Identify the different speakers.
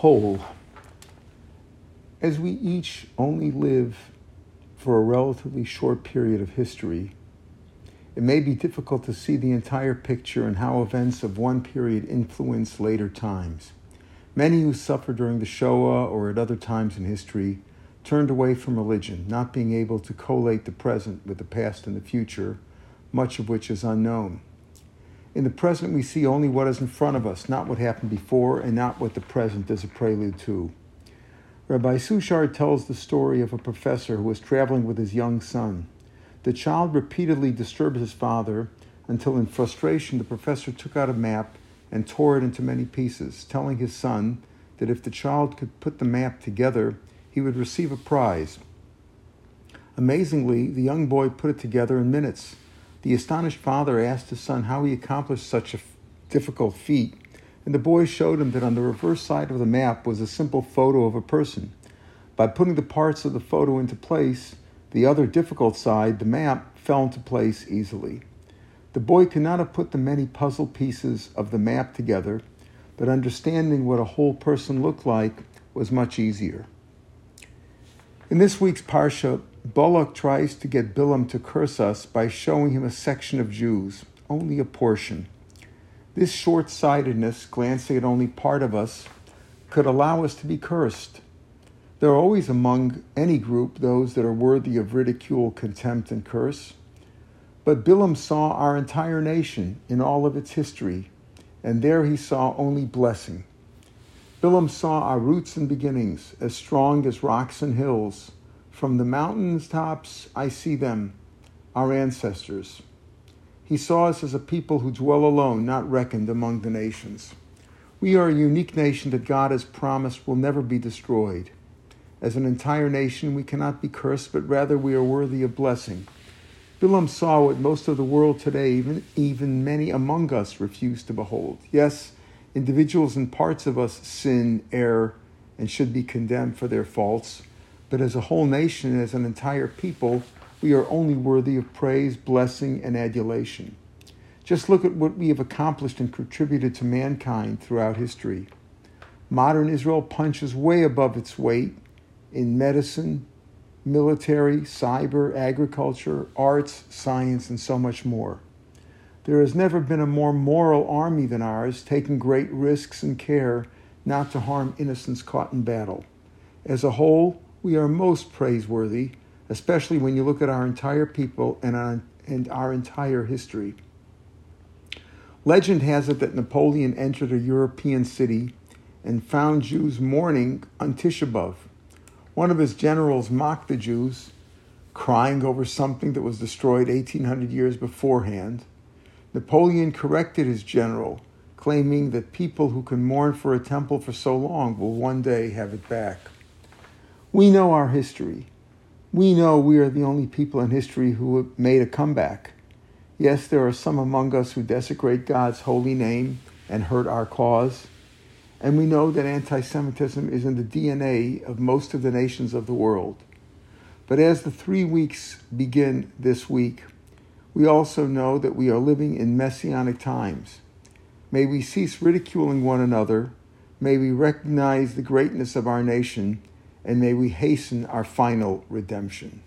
Speaker 1: whole. As we each only live for a relatively short period of history, it may be difficult to see the entire picture and how events of one period influence later times. Many who suffered during the Shoah or at other times in history turned away from religion, not being able to collate the present with the past and the future, much of which is unknown. In the present, we see only what is in front of us, not what happened before, and not what the present is a prelude to. Rabbi Sushard tells the story of a professor who was traveling with his young son. The child repeatedly disturbed his father until, in frustration, the professor took out a map and tore it into many pieces, telling his son that if the child could put the map together, he would receive a prize. Amazingly, the young boy put it together in minutes. The astonished father asked his son how he accomplished such a difficult feat, and the boy showed him that on the reverse side of the map was a simple photo of a person. By putting the parts of the photo into place, the other difficult side, the map, fell into place easily. The boy could not have put the many puzzle pieces of the map together, but understanding what a whole person looked like was much easier. In this week's Parsha, Balak tries to get Bilam to curse us by showing him a section of Jews, only a portion. This short sightedness, glancing at only part of us, could allow us to be cursed. There are always among any group those that are worthy of ridicule, contempt, and curse. But Bilam saw our entire nation in all of its history, and there he saw only blessing. Bilam saw our roots and beginnings, as strong as rocks and hills. From the mountains tops, I see them, our ancestors. He saw us as a people who dwell alone, not reckoned among the nations. We are a unique nation that God has promised will never be destroyed. As an entire nation, we cannot be cursed, but rather we are worthy of blessing. Bilam saw what most of the world today, even, even many among us, refuse to behold. Yes, individuals and parts of us sin, err, and should be condemned for their faults, but as a whole nation, as an entire people, we are only worthy of praise, blessing, and adulation. Just look at what we have accomplished and contributed to mankind throughout history. Modern Israel punches way above its weight in medicine, military, cyber, agriculture, arts, science, and so much more. There has never been a more moral army than ours, taking great risks and care not to harm innocents caught in battle. As a whole, we are most praiseworthy, especially when you look at our entire people and our, and our entire history. Legend has it that Napoleon entered a European city and found Jews mourning on Tisha B'Av. One of his generals mocked the Jews, crying over something that was destroyed 1800 years beforehand. Napoleon corrected his general, claiming that people who can mourn for a temple for so long will one day have it back. We know our history. We know we are the only people in history who have made a comeback. Yes, there are some among us who desecrate God's holy name and hurt our cause. And we know that anti Semitism is in the DNA of most of the nations of the world. But as the three weeks begin this week, we also know that we are living in messianic times. May we cease ridiculing one another. May we recognize the greatness of our nation. And may we hasten our final redemption.